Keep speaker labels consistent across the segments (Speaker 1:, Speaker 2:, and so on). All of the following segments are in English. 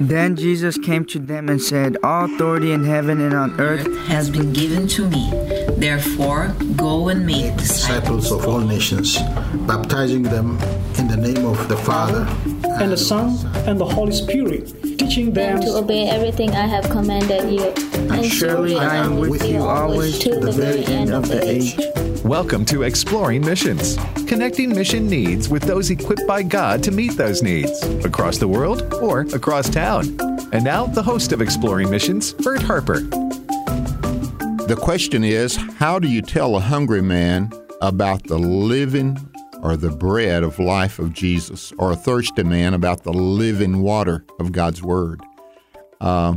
Speaker 1: Then Jesus came to them and said, All authority in heaven and on earth
Speaker 2: has been given to me. Therefore, go and make
Speaker 3: disciples of all nations, baptizing them in the name of the Father
Speaker 4: and the Son and the Holy Spirit, teaching them
Speaker 5: to obey everything I have commanded you.
Speaker 1: And, and surely I am with you always to the very end of the age.
Speaker 6: Welcome to Exploring Missions, connecting mission needs with those equipped by God to meet those needs across the world or across town. And now, the host of Exploring Missions, Bert Harper.
Speaker 7: The question is how do you tell a hungry man about the living or the bread of life of Jesus, or a thirsty man about the living water of God's Word? Uh,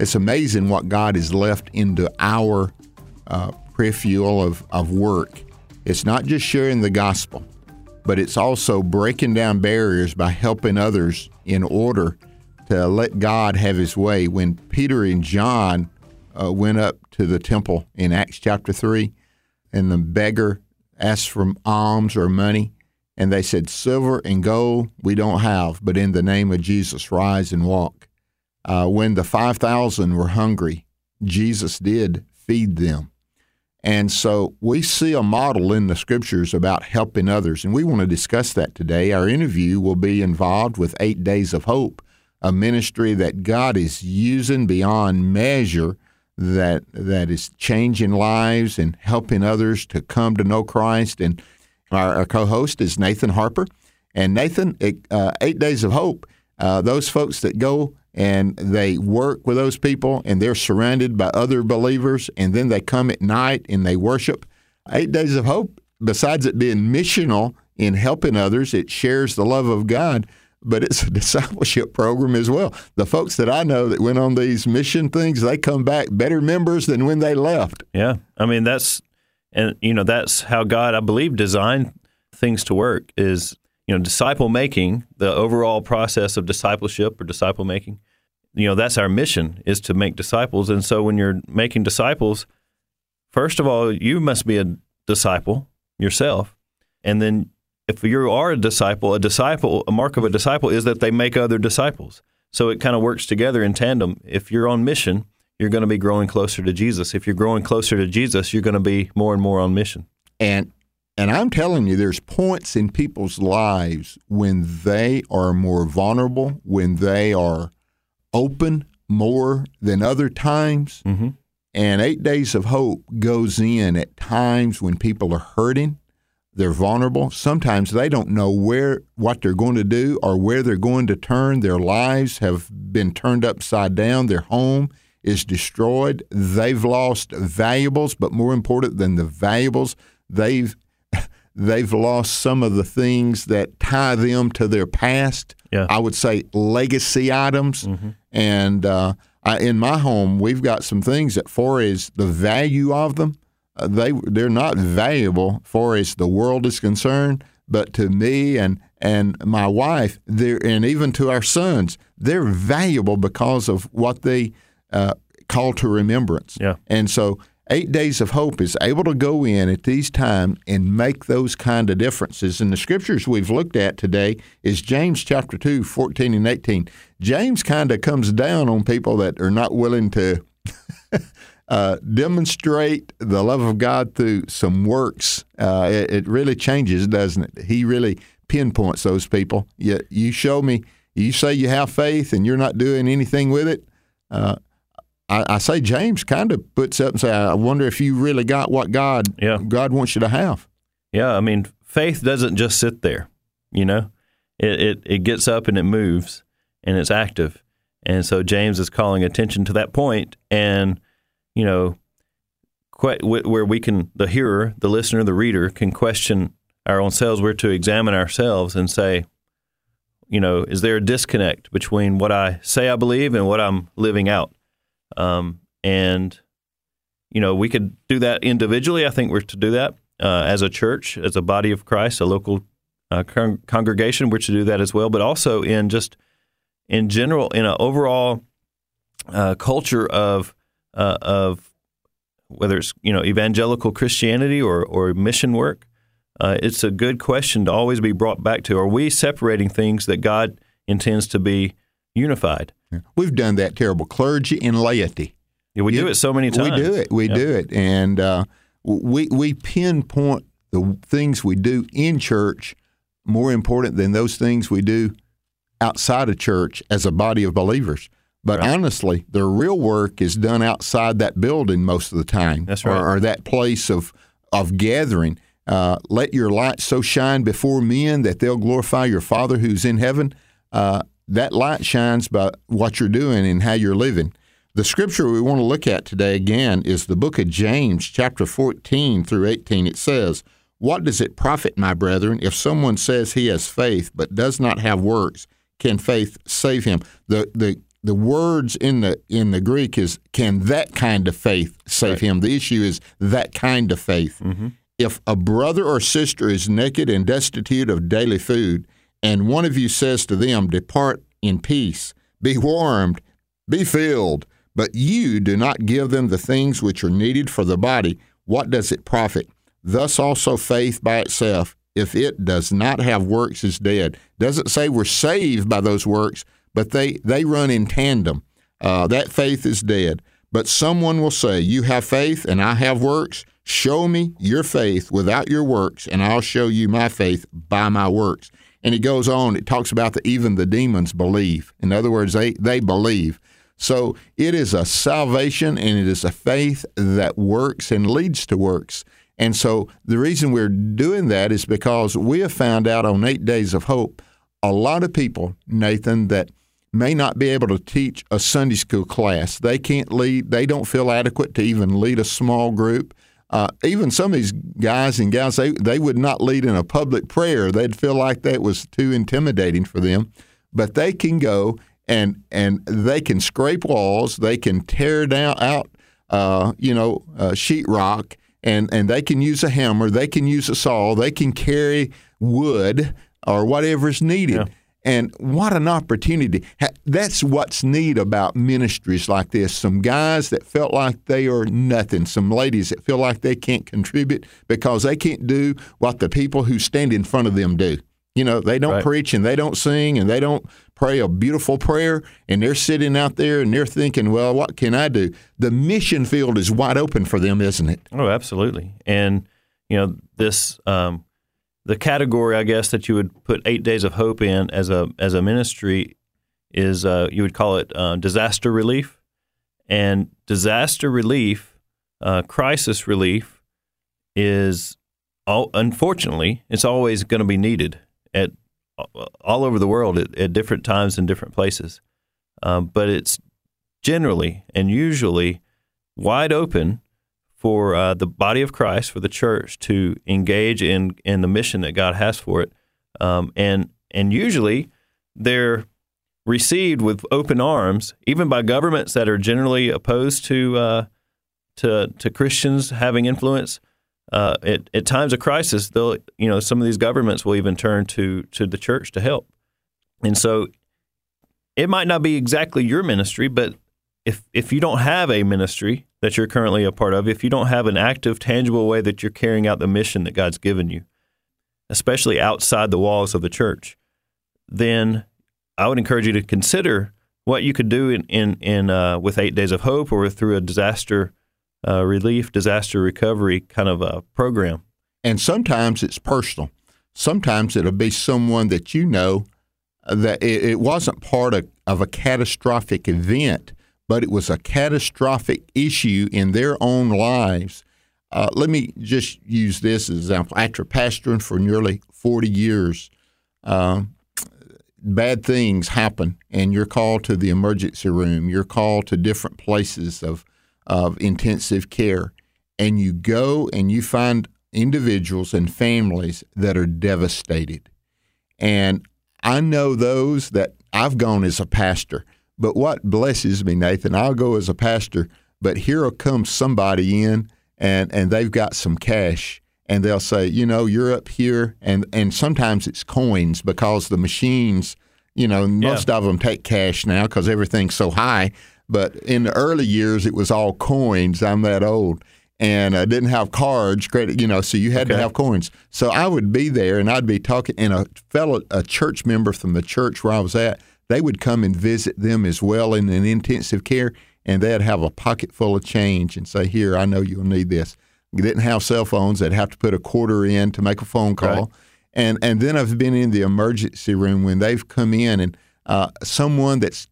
Speaker 7: it's amazing what God has left into our uh, refuel of, of work. It's not just sharing the gospel, but it's also breaking down barriers by helping others in order to let God have his way. When Peter and John uh, went up to the temple in Acts chapter 3, and the beggar asked for alms or money, and they said, Silver and gold we don't have, but in the name of Jesus, rise and walk. Uh, when the 5,000 were hungry, Jesus did feed them. And so we see a model in the scriptures about helping others, and we want to discuss that today. Our interview will be involved with Eight Days of Hope, a ministry that God is using beyond measure that that is changing lives and helping others to come to know Christ. And our, our co-host is Nathan Harper. And Nathan, uh, Eight Days of Hope, uh, those folks that go and they work with those people and they're surrounded by other believers and then they come at night and they worship. Eight Days of Hope, besides it being missional in helping others, it shares the love of God, but it's a discipleship program as well. The folks that I know that went on these mission things, they come back better members than when they left.
Speaker 8: Yeah. I mean, that's, and, you know, that's how God, I believe, designed things to work is you know, disciple making, the overall process of discipleship or disciple making, you know, that's our mission is to make disciples. And so when you're making disciples, first of all, you must be a disciple yourself. And then if you are a disciple, a disciple, a mark of a disciple is that they make other disciples. So it kind of works together in tandem. If you're on mission, you're going to be growing closer to Jesus. If you're growing closer to Jesus, you're going to be more and more on mission.
Speaker 7: And and I'm telling you, there's points in people's lives when they are more vulnerable, when they are open more than other times. Mm-hmm. And Eight Days of Hope goes in at times when people are hurting, they're vulnerable. Sometimes they don't know where what they're going to do or where they're going to turn. Their lives have been turned upside down. Their home is destroyed. They've lost valuables, but more important than the valuables, they've they've lost some of the things that tie them to their past.
Speaker 8: Yeah.
Speaker 7: I would say legacy items. Mm-hmm. And uh, I, in my home, we've got some things that, far as the value of them, they they're not valuable far as the world is concerned. But to me and and my wife, they're and even to our sons, they're valuable because of what they uh, call to remembrance.
Speaker 8: Yeah.
Speaker 7: And so Eight Days of Hope is able to go in at these times and make those kind of differences. And the scriptures we've looked at today is James chapter 2, 14 and 18. James kind of comes down on people that are not willing to uh, demonstrate the love of God through some works. Uh, it, it, really changes, doesn't it? He really pinpoints those people. You, you show me, you say you have faith and you're not doing anything with it. Uh, I, I say James kind of puts up and say, I wonder if you really got what God
Speaker 8: yeah.
Speaker 7: God wants you to have.
Speaker 8: Yeah, I mean, faith doesn't just sit there. You know, it it, it gets up and it moves and it's active. And so James is calling attention to that point, and you know, quite, where we can, the hearer, the listener, the reader, can question our own selves. We're to examine ourselves and say, you know, is there a disconnect between what I say I believe and what I'm living out? Um, and you know, we could do that individually. I think we're to do that uh, as a church, as a body of Christ, a local uh, con- congregation. We're to do that as well, but also in just in general, in an overall uh, culture of uh, of whether it's you know evangelical Christianity or or mission work. Uh, it's a good question to always be brought back to. Are we separating things that God intends to be unified.
Speaker 7: We've done that terrible. Clergy and laity.
Speaker 8: Yeah, we
Speaker 7: You-
Speaker 8: do it so many times.
Speaker 7: We do it. We
Speaker 8: Yeah.
Speaker 7: do it, and uh, we we pinpoint the things we do in church more important than those things we do outside of church as a body of believers. But honestly, the real work is done outside that building most of the time,
Speaker 8: That's
Speaker 7: or, or that place of of gathering. Uh, let your light so shine before men that they'll glorify your Father who's in heaven. Uh, that light shines by what you're doing and how you're living. The scripture we want to look at today again is the book of James, chapter 14 through 18. It says, What does it profit, my brethren, if someone says he has faith but does not have works? Can faith save him? The, the, the words in the in the Greek is can that kind of faith save him? The issue is that kind of faith. Mm-hmm. If a brother or sister is naked and destitute of daily food, and one of you says to them, Depart in peace, be warmed, be filled, but you do not give them the things which are needed for the body, what does it profit? Thus also faith by itself, if it does not have works, is dead. Doesn't say we're saved by those works, but they, they run in tandem. Uh, that faith is dead. But someone will say, You have faith and I have works. Show me your faith without your works, and I'll show you my faith by my works. And it goes on, it talks about that even the demons believe. In other words, they, they believe. So it is a salvation and it is a faith that works and leads to works. And so the reason we're doing that is because we have found out on Eight Days of Hope a lot of people, Nathan, that may not be able to teach a Sunday school class. They can't lead, they don't feel adequate to even lead a small group. Uh, even some of these guys and gals, they, they would not lead in a public prayer. They'd feel like that was too intimidating for them. But they can go and and they can scrape walls, they can tear down out, uh, you know, uh, sheetrock, and and they can use a hammer, they can use a saw, they can carry wood or whatever is needed.
Speaker 8: Yeah.
Speaker 7: And what an opportunity. That's what's neat about ministries like this. Some guys that felt like they are nothing, some ladies that feel like they can't contribute because they can't do what the people who stand in front of them do. You know, they don't
Speaker 8: Right.
Speaker 7: preach and they don't sing and they don't pray a beautiful prayer and they're sitting out there and they're thinking, well, what can I do? The mission field is wide open for them, isn't it?
Speaker 8: Oh, absolutely. And you know this um, the category I guess that you would put Eight Days of Hope in as a as a ministry is uh, you would call it uh, disaster relief, and disaster relief, uh, crisis relief, is all, unfortunately it's always going to be needed at all over the world at, at different times and different places, um, but it's generally and usually wide open for uh, the body of Christ, for the church to engage in in the mission that God has for it, um, and and usually they're received with open arms, even by governments that are generally opposed to uh, to to Christians having influence. Uh, at, at times of crisis, they'll you know some of these governments will even turn to to the church to help, and so it might not be exactly your ministry, but if if you don't have a ministry that you're currently a part of, if you don't have an active, tangible way that you're carrying out the mission that God's given you, especially outside the walls of the church, then I would encourage you to consider what you could do in in, in uh, with Eight Days of Hope or through a disaster uh, relief, disaster recovery kind of a program.
Speaker 7: And sometimes it's personal. Sometimes it'll be someone that you know uh, that it, it wasn't part of, of a catastrophic event, but it was a catastrophic issue in their own lives. Uh, let me just use this as an example. After pastoring for nearly 40 years, um, bad things happen, and you're called to the emergency room. You're called to different places of, of intensive care. And you go and you find individuals and families that are devastated. And I know those that I've gone as a pastor. But what blesses me, Nathan, I'll go as a pastor, but here will come somebody in and, and they've got some cash and they'll say, you know, you're up here and, and sometimes it's coins because the machines, you know, most of them take cash now because everything's so high. But in the early years, it was all coins. I'm that old and I didn't have cards, credit, you know, so you had to have coins. So I would be there and I'd be talking, and a fellow, a church member from the church where I was at, they would come and visit them as well in an intensive care, and they'd have a pocket full of change and say, "Here, I know you'll need this." They didn't have cell phones; they'd have to put a quarter in to make a phone call.
Speaker 8: Right.
Speaker 7: And and then I've been in the emergency room when they've come in and uh, someone that's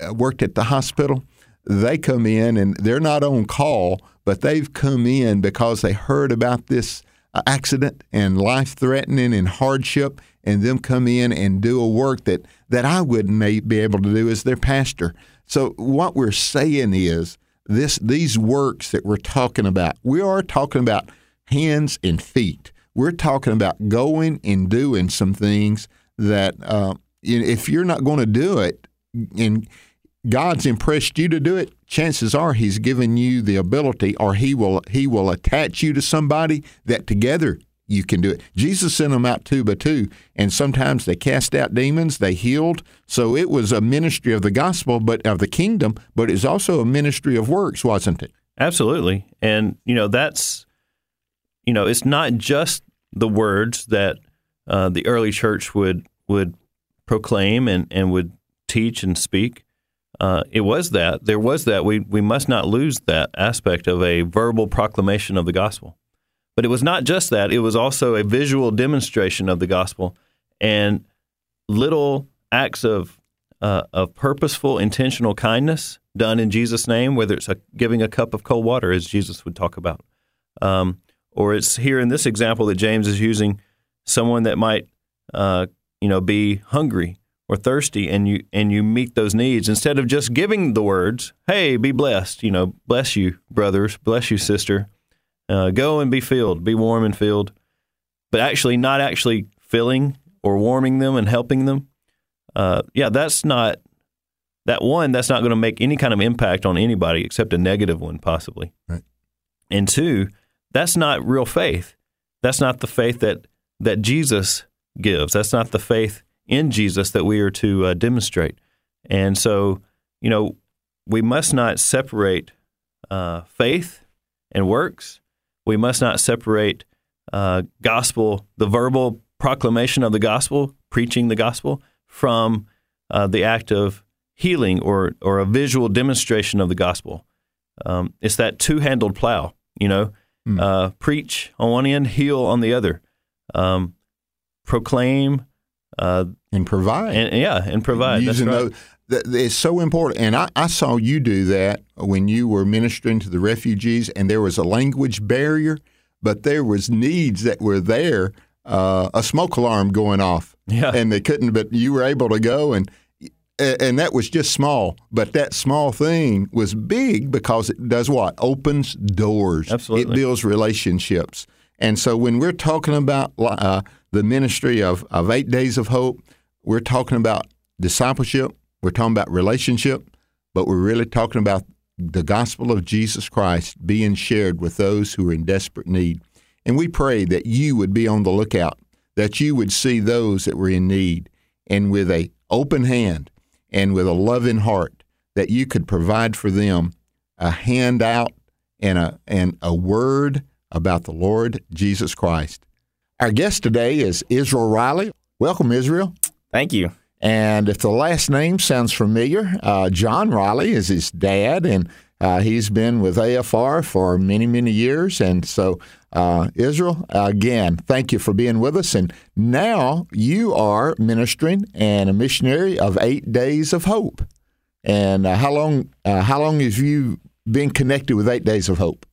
Speaker 7: uh, worked at the hospital, they come in and they're not on call, but they've come in because they heard about this uh, accident and life threatening and hardship, and them come in and do a work that that I wouldn't may- be able to do as their pastor. So what we're saying is this: these works that we're talking about, we are talking about hands and feet. We're talking about going and doing some things that uh, if you're not going to do it, and God's impressed you to do it, chances are He's given you the ability, or He will He will attach you to somebody that together you can do it. Jesus sent them out two by two, and sometimes they cast out demons, they healed. So it was a ministry of the gospel, but of the kingdom, but it's also a ministry of works, wasn't it?
Speaker 8: Absolutely. And, you know, that's, you know, it's not just the words that uh, the early church would would proclaim and, and would teach and speak. Uh, it was that. There was that. We, we must not lose that aspect of a verbal proclamation of the gospel. But it was not just that, it was also a visual demonstration of the gospel and little acts of, uh, of purposeful, intentional kindness done in Jesus' name, whether it's a, giving a cup of cold water, as Jesus would talk about. Um, or it's here in this example that James is using someone that might, uh, you know, be hungry or thirsty, and you and you meet those needs instead of just giving the words, "Hey, be blessed," you know, bless you, brothers, bless you, sister, uh, go and be filled, be warm and filled, but actually not actually filling or warming them and helping them. Uh, yeah, that's not that one. That's not going to make any kind of impact on anybody except a negative one, possibly.
Speaker 7: Right.
Speaker 8: And two, that's not real faith. That's not the faith that that Jesus gives. That's not the faith in Jesus that we are to uh, demonstrate. And so, you know, we must not separate uh, faith and works. We must not separate uh, gospel, the verbal proclamation of the gospel, preaching the gospel, from uh, the act of healing or or a visual demonstration of the gospel. Um, it's that two-handled plow. You know, uh, preach on one end, heal on the other. Um, proclaim uh,
Speaker 7: And provide.
Speaker 8: and yeah, and provide. That's
Speaker 7: using
Speaker 8: right.
Speaker 7: those. It's so important. And I, I saw you do that when you were ministering to the refugees, and there was a language barrier, but there was needs that were there. Uh, a smoke alarm going off,
Speaker 8: Yeah.
Speaker 7: and they couldn't. But you were able to go, and and that was just small. But that small thing was big because it does what opens doors.
Speaker 8: Absolutely.
Speaker 7: it builds relationships. And so when we're talking about uh, the ministry of, of eight days of hope, we're talking about discipleship, we're talking about relationship, but we're really talking about the gospel of Jesus Christ being shared with those who are in desperate need. And we pray that you would be on the lookout, that you would see those that were in need, and with a open hand and with a loving heart, that you could provide for them a handout and a and a word about the Lord Jesus Christ. Our guest today is Israel Riley. Welcome, Israel.
Speaker 9: Thank you.
Speaker 7: And if the last name sounds familiar, uh, John Riley is his dad, and uh, he's been with AFR for many, many years. And so, uh, Israel, again, thank you for being with us. And now you are ministering and a missionary of Eight Days of Hope. And uh, how long? Uh, how long have you been connected with Eight Days of Hope?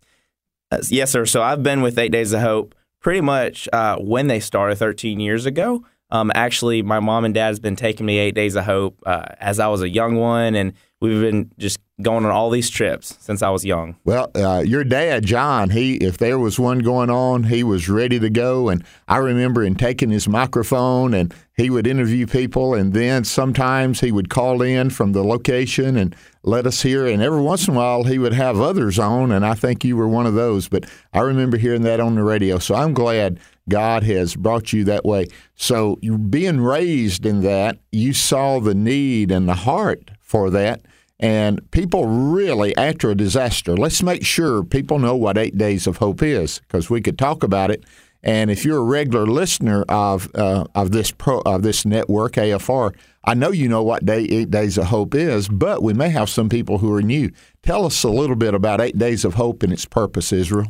Speaker 9: Yes, sir. So I've been with Eight Days of Hope pretty much uh, when they started 13 years ago. Um, actually, my mom and dad has been taking me Eight Days of Hope uh, as I was a young one, and we've been just going on all these trips since I was young.
Speaker 7: Well, uh, your dad, John, he if there was one going on, he was ready to go. And I remember him taking his microphone and he would interview people, and then sometimes he would call in from the location and let us hear. And every once in a while, he would have others on, and I think you were one of those. But I remember hearing that on the radio, so I'm glad God has brought you that way. So you being raised in that, you saw the need and the heart for that. And people really, after a disaster, let's make sure people know what Eight Days of Hope is because we could talk about it And if you're a regular listener of uh, of this pro, of this network AFR, I know you know what day Eight Days of Hope is, but we may have some people who are new. Tell us a little bit about Eight Days of Hope and its purpose, Israel.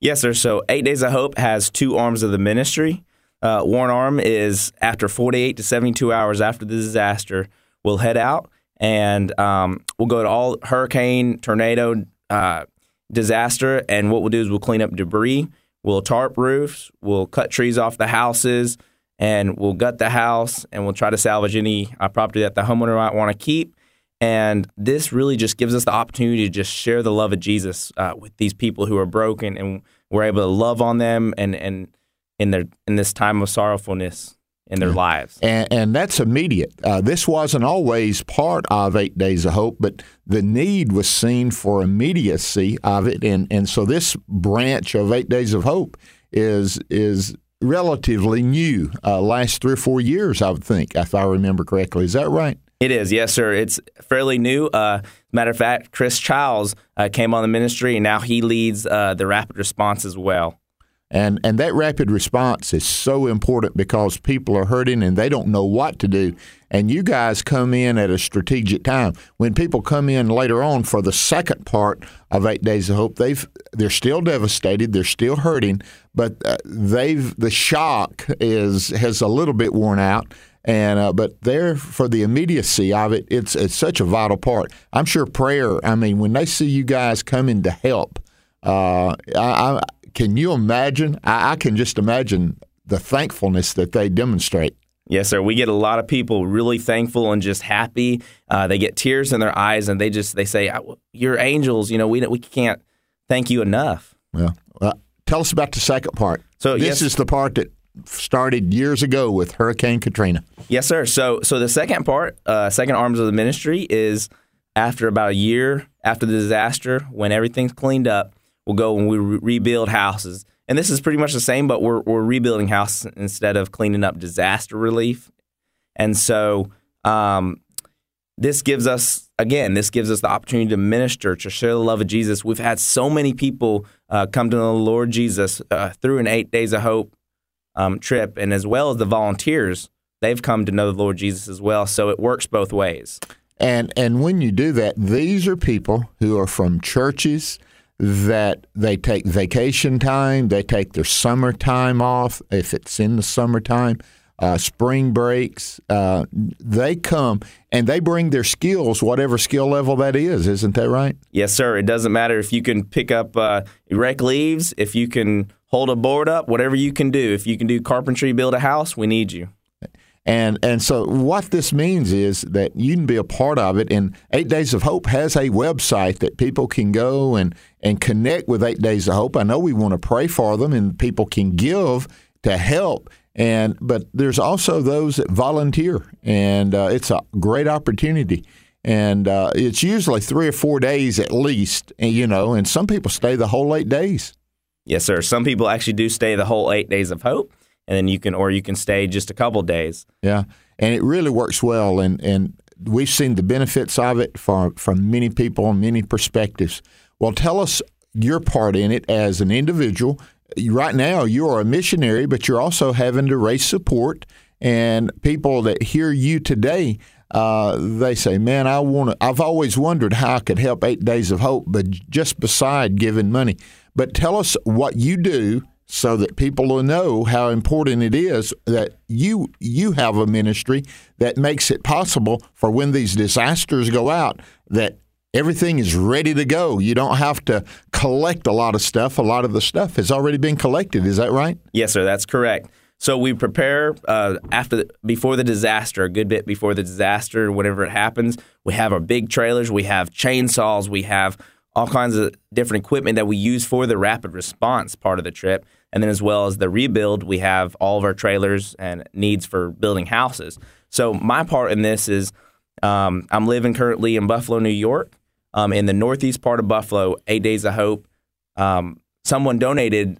Speaker 9: Yes, sir. So Eight Days of Hope has two arms of the ministry. Uh, one arm is after 48 to 72 hours after the disaster, we'll head out and um, we'll go to all hurricane, tornado, uh, disaster, and what we'll do is we'll clean up debris. We'll tarp roofs. We'll cut trees off the houses, and we'll gut the house, and we'll try to salvage any uh, property that the homeowner might want to keep. And this really just gives us the opportunity to just share the love of Jesus uh, with these people who are broken, and we're able to love on them and and in their in this time of sorrowfulness in their lives.
Speaker 7: And, and that's immediate. Uh, this wasn't always part of Eight Days of Hope, but the need was seen for immediacy of it, and and so this branch of Eight Days of Hope is is relatively new. Uh, last three or four years, I would think, if I remember correctly. Is that right?
Speaker 9: It is, yes, sir. It's fairly new. Uh, matter of fact, Chris Childs uh, came on the ministry, and now he leads uh, the rapid response as well.
Speaker 7: And and that rapid response is so important because people are hurting and they don't know what to do. And you guys come in at a strategic time. When people come in later on for the second part of Eight Days of Hope, they've they're still devastated, they're still hurting, but uh, they've the shock is has a little bit worn out. And uh, but there for the immediacy of it, it's it's such a vital part. I'm sure prayer. I mean, when they see you guys coming to help, uh, I, can you imagine? I, I can just imagine the thankfulness that they demonstrate.
Speaker 9: Yes, sir. We get a lot of people really thankful and just happy. Uh, they get tears in their eyes, and they just they say, "You're angels." You know, we we can't thank you enough.
Speaker 7: Yeah. Well, tell us about the second part. So this yes, is the part that started years ago with Hurricane Katrina.
Speaker 9: Yes, sir. So so the second part, uh, second arms of the ministry is after about a year after the disaster, when everything's cleaned up, we'll go and we re- rebuild houses. And this is pretty much the same, but we're, we're rebuilding houses instead of cleaning up disaster relief. And so um, this gives us, again, this gives us the opportunity to minister, to share the love of Jesus. We've had so many people uh, come to know the Lord Jesus uh, through an eight days of hope um, trip, and as well as the volunteers, they've come to know the Lord Jesus as well. So it works both ways.
Speaker 7: And and when you do that, these are people who are from churches that they take vacation time, they take their summer time off if it's in the summertime, uh, spring breaks. Uh, they come and they bring their skills, whatever skill level that is. Isn't that right?
Speaker 9: Yes, sir. It doesn't matter if you can pick up uh, rake leaves, if you can hold a board up, whatever you can do. If you can do carpentry, build a house, we need you.
Speaker 7: And and so what this means is that you can be a part of it. And Eight Days of Hope has a website that people can go and and connect with Eight Days of Hope. I know we want to pray for them, and people can give to help. And but there's also those that volunteer, and uh, it's a great opportunity. And uh, it's usually three or four days at least, you know. And some people stay the whole eight days.
Speaker 9: Yes, sir. Some people actually do stay the whole eight days of hope and then you can or you can stay just a couple days.
Speaker 7: Yeah, and it really works well, and and we've seen the benefits of it from from many people on many perspectives. Well, tell us your part in it as an individual. Right now, you are a missionary, but you're also having to raise support, and people that hear you today. Uh, they say, "Man, I want to." I've always wondered how I could help Eight Days of Hope, but just beside giving money. But tell us what you do so that people will know how important it is that you you have a ministry that makes it possible for when these disasters go out that everything is ready to go. You don't have to collect a lot of stuff. A lot of the stuff has already been collected. Is that right?
Speaker 9: Yes, sir. That's correct. So we prepare uh, after the, before the disaster, a good bit before the disaster, whenever it happens. We have our big trailers. We have chainsaws. We have all kinds of different equipment that we use for the rapid response part of the trip. And then, as well as the rebuild, we have all of our trailers and needs for building houses. So, my part in this is um, I'm living currently in Buffalo, New York, um, in the northeast part of Buffalo, Eight Days of Hope. Um, someone donated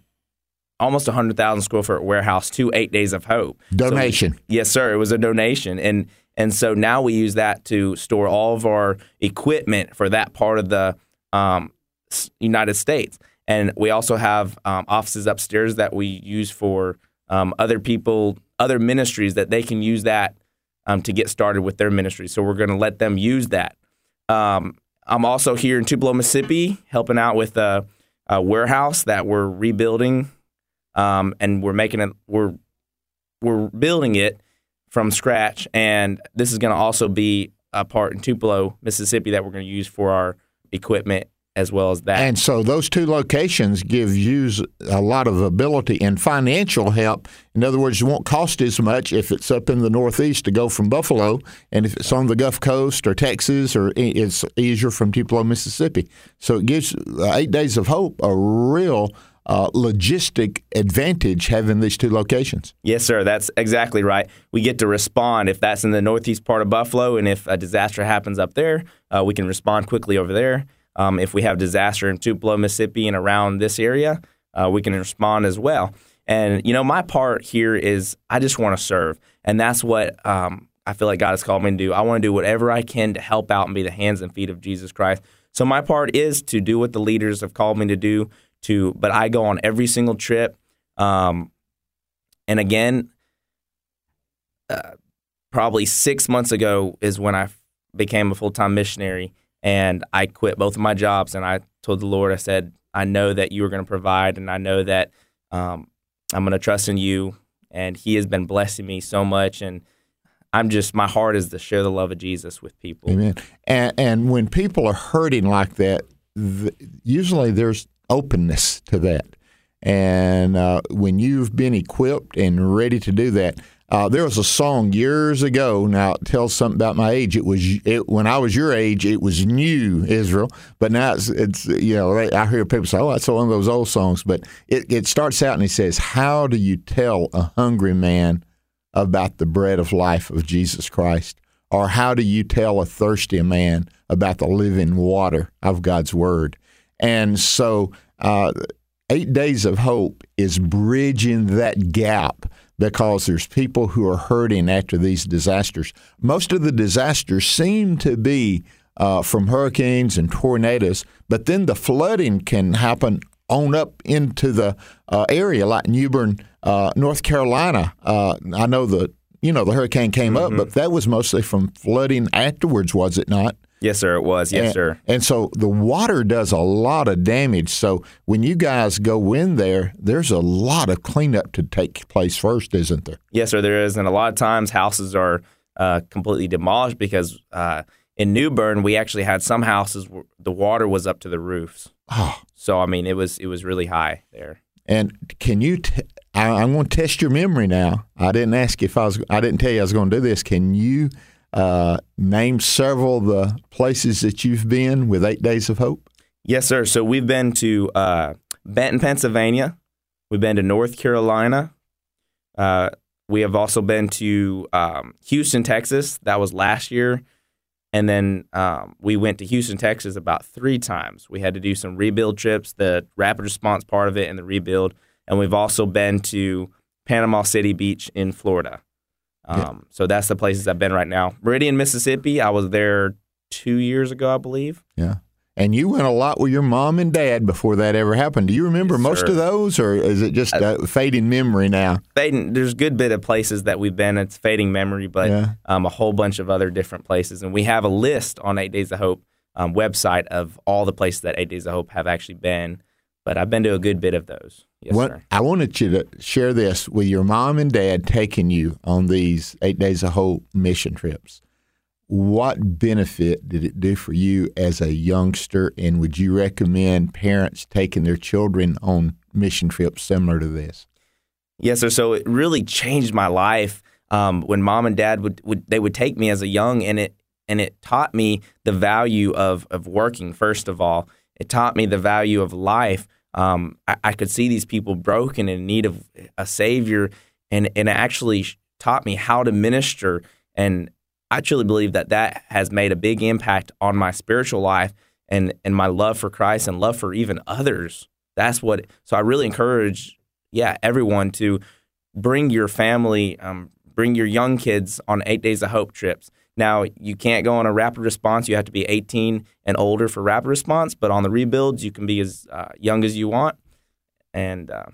Speaker 9: almost 100,000 square foot warehouse to Eight Days of Hope.
Speaker 7: Donation.
Speaker 9: So, yes, sir. It was a donation. And and so now we use that to store all of our equipment for that part of the um, United States. And we also have um, offices upstairs that we use for um, other people, other ministries that they can use that um, to get started with their ministry. So we're going to let them use that. Um, I'm also here in Tupelo, Mississippi, helping out with a, a warehouse that we're rebuilding, um, and we're making it. We're we're building it from scratch, and this is going to also be a part in Tupelo, Mississippi, that we're going to use for our equipment as well as that.
Speaker 7: And so those two locations give you a lot of ability and financial help. In other words, it won't cost as much if it's up in the Northeast to go from Buffalo, and if it's on the Gulf Coast or Texas, or it's easier from Tupelo, Mississippi. So it gives uh, Eight Days of Hope a real uh, logistic advantage having these two locations.
Speaker 9: Yes, sir. That's exactly right. We get to respond if that's in the northeast part of Buffalo, and if a disaster happens up there, uh, we can respond quickly over there. Um, if we have disaster in Tupelo, Mississippi, and around this area, uh, we can respond as well. And you know, my part here is I just want to serve, and that's what um, I feel like God has called me to do. I want to do whatever I can to help out and be the hands and feet of Jesus Christ. So my part is to do what the leaders have called me to do. To, but I go on every single trip. Um, and again, uh, probably six months ago is when I became a full time missionary and I quit both of my jobs. And I told the Lord, I said, I know that you are going to provide, and I know that um, I'm going to trust in you. And He has been blessing me so much. And I'm just, my heart is to share the love of Jesus with people.
Speaker 7: Amen. And, and when people are hurting like that, the, usually there's openness to that. And uh, when you've been equipped and ready to do that, uh, there was a song years ago. Now it tells something about my age. It was it, when I was your age. It was new Israel, but now it's, it's you know I hear people say, "Oh, that's one of those old songs." But it, it starts out and he says, "How do you tell a hungry man about the bread of life of Jesus Christ, or how do you tell a thirsty man about the living water of God's Word?" And so, uh, eight days of hope is bridging that gap because there's people who are hurting after these disasters. Most of the disasters seem to be uh, from hurricanes and tornadoes, but then the flooding can happen on up into the uh, area, like New Bern, uh, North Carolina. Uh, I know the you know the hurricane came mm-hmm. up, but that was mostly from flooding afterwards, was it not?
Speaker 9: Yes, sir. It was. Yes,
Speaker 7: and,
Speaker 9: sir.
Speaker 7: And so the water does a lot of damage. So when you guys go in there, there's a lot of cleanup to take place first, isn't there?
Speaker 9: Yes, sir. There is, and a lot of times houses are uh, completely demolished because uh, in New Bern we actually had some houses where the water was up to the roofs.
Speaker 7: Oh.
Speaker 9: So I mean, it was it was really high there.
Speaker 7: And can you? T- I, I'm going to test your memory now. I didn't ask you if I was. I didn't tell you I was going to do this. Can you? Uh, name several of the places that you've been with Eight Days of Hope.
Speaker 9: Yes, sir. So we've been to uh, Benton, Pennsylvania. We've been to North Carolina. Uh, we have also been to um, Houston, Texas. That was last year. And then um, we went to Houston, Texas about three times. We had to do some rebuild trips, the rapid response part of it, and the rebuild. And we've also been to Panama City Beach in Florida. Um, yeah. So that's the places I've been right now. Meridian, Mississippi. I was there two years ago, I believe.
Speaker 7: Yeah. And you went a lot with your mom and dad before that ever happened. Do you remember yes, most
Speaker 9: sir.
Speaker 7: of those, or is it just uh, fading memory now?
Speaker 9: Fading. There's a good bit of places that we've been. It's fading memory, but yeah. um, a whole bunch of other different places. And we have a list on Eight Days of Hope um, website of all the places that Eight Days of Hope have actually been. But I've been to a good bit of those. Yes, what, sir.
Speaker 7: I wanted you to share this with your mom and dad taking you on these Eight Days of Hope mission trips. What benefit did it do for you as a youngster, and would you recommend parents taking their children on mission trips similar to this?
Speaker 9: Yes, sir. So it really changed my life um, when mom and dad would, would they would take me as a young, and it and it taught me the value of of working. First of all, it taught me the value of life um, I, I, could see these people broken and in need of a savior, and and it actually taught me how to minister. And I truly believe that that has made a big impact on my spiritual life and and my love for Christ and love for even others. That's what. So I really encourage, yeah, everyone to bring your family, um, bring your young kids on eight days of hope trips. Now, you can't go on a rapid response. You have to be 18 and older for rapid response, but on the rebuilds, you can be as uh, young as you want. And uh,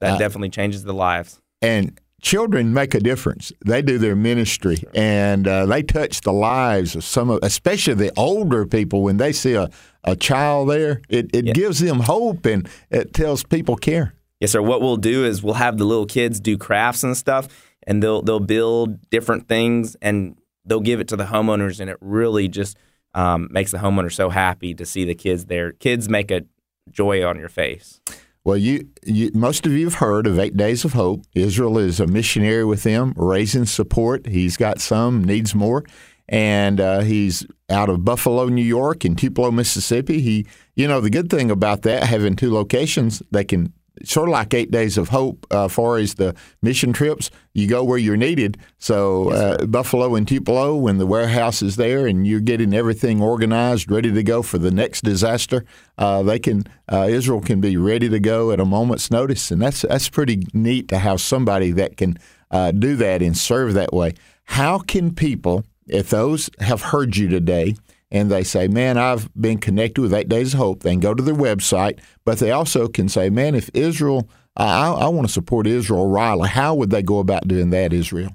Speaker 9: that
Speaker 7: Uh,
Speaker 9: definitely changes the lives.
Speaker 7: and children make a difference. They do their ministry, and uh, they touch the lives of some of, especially the older people. When they see a, a child there, it, it gives them hope, and it tells people care.
Speaker 9: Yes, sir. What we'll do is we'll have the little kids do crafts and stuff, and they'll they'll build different things, and they'll give it to the homeowners, and it really just um, makes the homeowner so happy to see the kids there. Kids make a joy on your face.
Speaker 7: Well, you, you most of you have heard of Eight Days of Hope. Israel is a missionary with them, raising support. He's got some, needs more, and uh, he's out of Buffalo, New York, and Tupelo, Mississippi. He, you know, the good thing about that having two locations, they can sort of like Eight Days of Hope. Uh, far as the mission trips, you go where you're needed. So uh, Buffalo and Tupelo, when the warehouse is there and you're getting everything organized, ready to go for the next disaster, uh, they can uh, Israel can be ready to go at a moment's notice, and that's that's pretty neat to have somebody that can uh, do that and serve that way. How can people, if those have heard you today? And they say, Man, I've been connected with Eight Days of Hope, they can go to their website, but they also can say, Man, if Israel, I, I want to support Israel Riley, how would they go about doing that, Israel?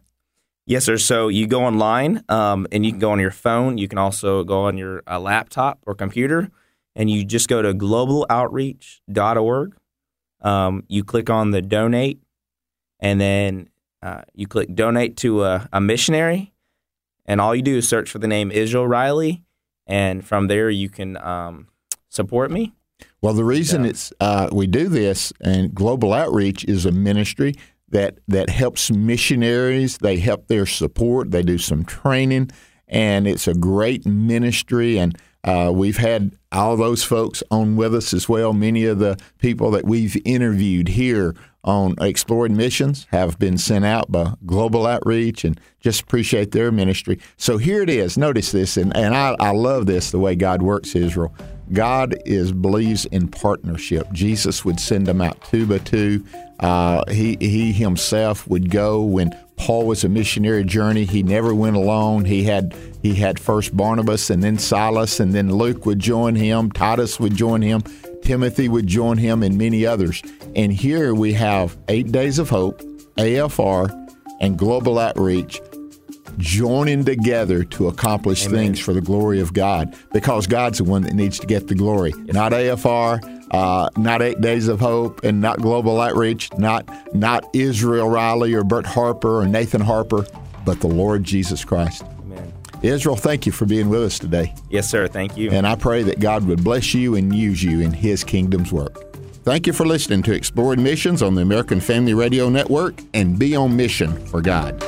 Speaker 9: Yes, sir. So you go online, um, and you can go on your phone. You can also go on your uh, laptop or computer, and you just go to globaloutreach.org. Um, you click on the donate, and then uh, you click donate to a, a missionary, and all you do is search for the name Israel Riley, and from there you can um, support me.
Speaker 7: Well, the reason it's uh, we do this and Global Outreach is a ministry that that helps missionaries. They help their support. They do some training, and it's a great ministry. And uh, we've had all those folks on with us as well. Many of the people that we've interviewed here on Exploring Missions have been sent out by Global Outreach and just appreciate their ministry. So here it is. Notice this, and, and I, I love this the way God works, Israel. God is believes in partnership. Jesus would send them out two by two. Uh, he he himself would go when Paul was a missionary journey. He never went alone. He had he had first Barnabas and then Silas and then Luke would join him. Titus would join him. Timothy would join him and many others. And here we have Eight Days of Hope, AFR, and Global Outreach joining together to accomplish
Speaker 9: Amen.
Speaker 7: things for the glory of God because God's the one that needs to get the glory, not AFR, uh, not Eight Days of Hope, and not Global Outreach, not not Israel Riley or Bert Harper or Nathan Harper, but the Lord Jesus Christ.
Speaker 9: Amen.
Speaker 7: Israel, thank you for being with us today.
Speaker 9: Yes, sir. Thank you.
Speaker 7: And I pray that God would bless you and use you in His kingdom's work. Thank you for listening to Exploring Missions on the American Family Radio Network and be on mission for God.